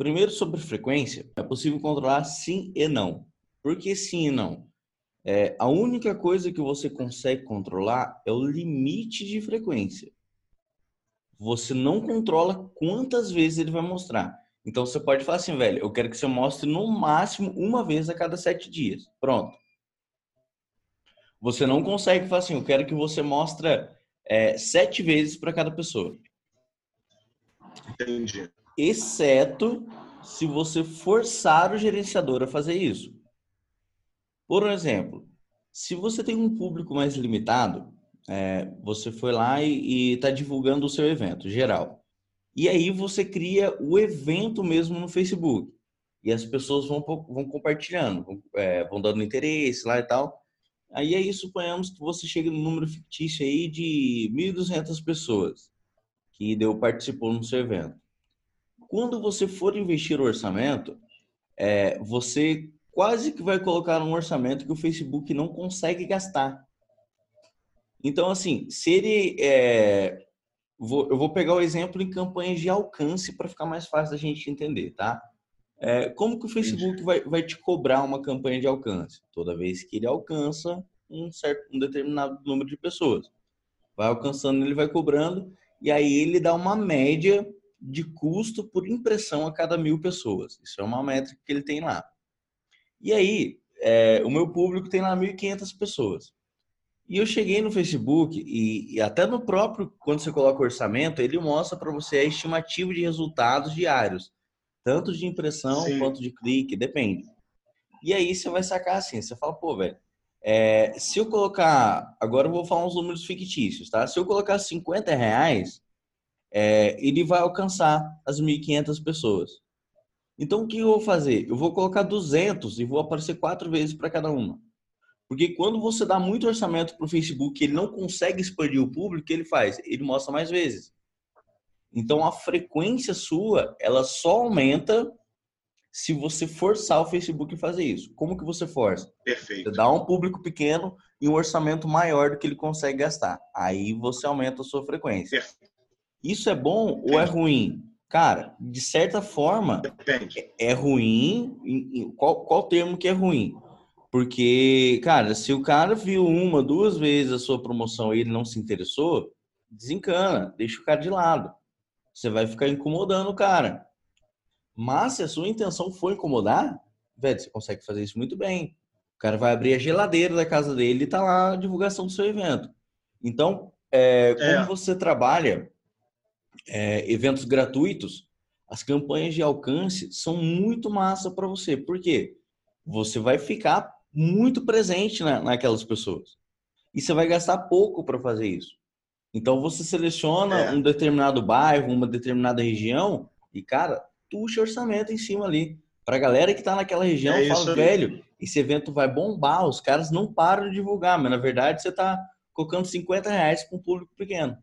Primeiro, sobre frequência, é possível controlar sim e não. Por que sim e não? É, a única coisa que você consegue controlar é o limite de frequência. Você não controla quantas vezes ele vai mostrar. Então você pode falar assim, velho, eu quero que você mostre no máximo uma vez a cada sete dias. Pronto. Você não consegue falar assim, eu quero que você mostre é, sete vezes para cada pessoa. Entendi. Exceto se você forçar o gerenciador a fazer isso. Por exemplo, se você tem um público mais limitado, é, você foi lá e está divulgando o seu evento geral. E aí você cria o evento mesmo no Facebook. E as pessoas vão, vão compartilhando, vão, é, vão dando interesse lá e tal. Aí aí suponhamos que você chega no número fictício aí de 1.200 pessoas que deu participou no seu evento. Quando você for investir o orçamento, é, você quase que vai colocar um orçamento que o Facebook não consegue gastar. Então, assim, se ele. É, vou, eu vou pegar o exemplo em campanhas de alcance para ficar mais fácil da gente entender, tá? É, como que o Facebook vai, vai te cobrar uma campanha de alcance? Toda vez que ele alcança um certo, um determinado número de pessoas. Vai alcançando, ele vai cobrando, e aí ele dá uma média de custo por impressão a cada mil pessoas. Isso é uma métrica que ele tem lá. E aí, é, o meu público tem lá 1.500 pessoas. E eu cheguei no Facebook e, e, até no próprio, quando você coloca o orçamento, ele mostra para você a estimativa de resultados diários, tanto de impressão Sim. quanto de clique, depende. E aí você vai sacar assim, você fala, pô, velho, é, se eu colocar, agora eu vou falar uns números fictícios, tá? Se eu colocar 50 reais, é, ele vai alcançar as 1.500 pessoas. Então, o que eu vou fazer? Eu vou colocar 200 e vou aparecer quatro vezes para cada uma. Porque quando você dá muito orçamento para o Facebook, ele não consegue expandir o público, ele faz? Ele mostra mais vezes. Então, a frequência sua, ela só aumenta se você forçar o Facebook a fazer isso. Como que você força? Perfeito. Você dá um público pequeno e um orçamento maior do que ele consegue gastar. Aí você aumenta a sua frequência. Perfeito. Isso é bom ou é ruim? Cara, de certa forma, Depende. é ruim. Qual, qual termo que é ruim? Porque, cara, se o cara viu uma, duas vezes a sua promoção e ele não se interessou, desencana, deixa o cara de lado. Você vai ficar incomodando o cara. Mas se a sua intenção for incomodar, velho, você consegue fazer isso muito bem. O cara vai abrir a geladeira da casa dele e tá lá a divulgação do seu evento. Então, é, como é. você trabalha é, eventos gratuitos, as campanhas de alcance são muito massa para você. Por quê? Você vai ficar muito presente na, naquelas pessoas. E você vai gastar pouco para fazer isso. Então você seleciona é. um determinado bairro, uma determinada região e, cara, tuxa orçamento em cima ali. Pra galera que tá naquela região, é fala, velho, esse evento vai bombar, os caras não param de divulgar, mas na verdade você tá colocando 50 reais para um público pequeno.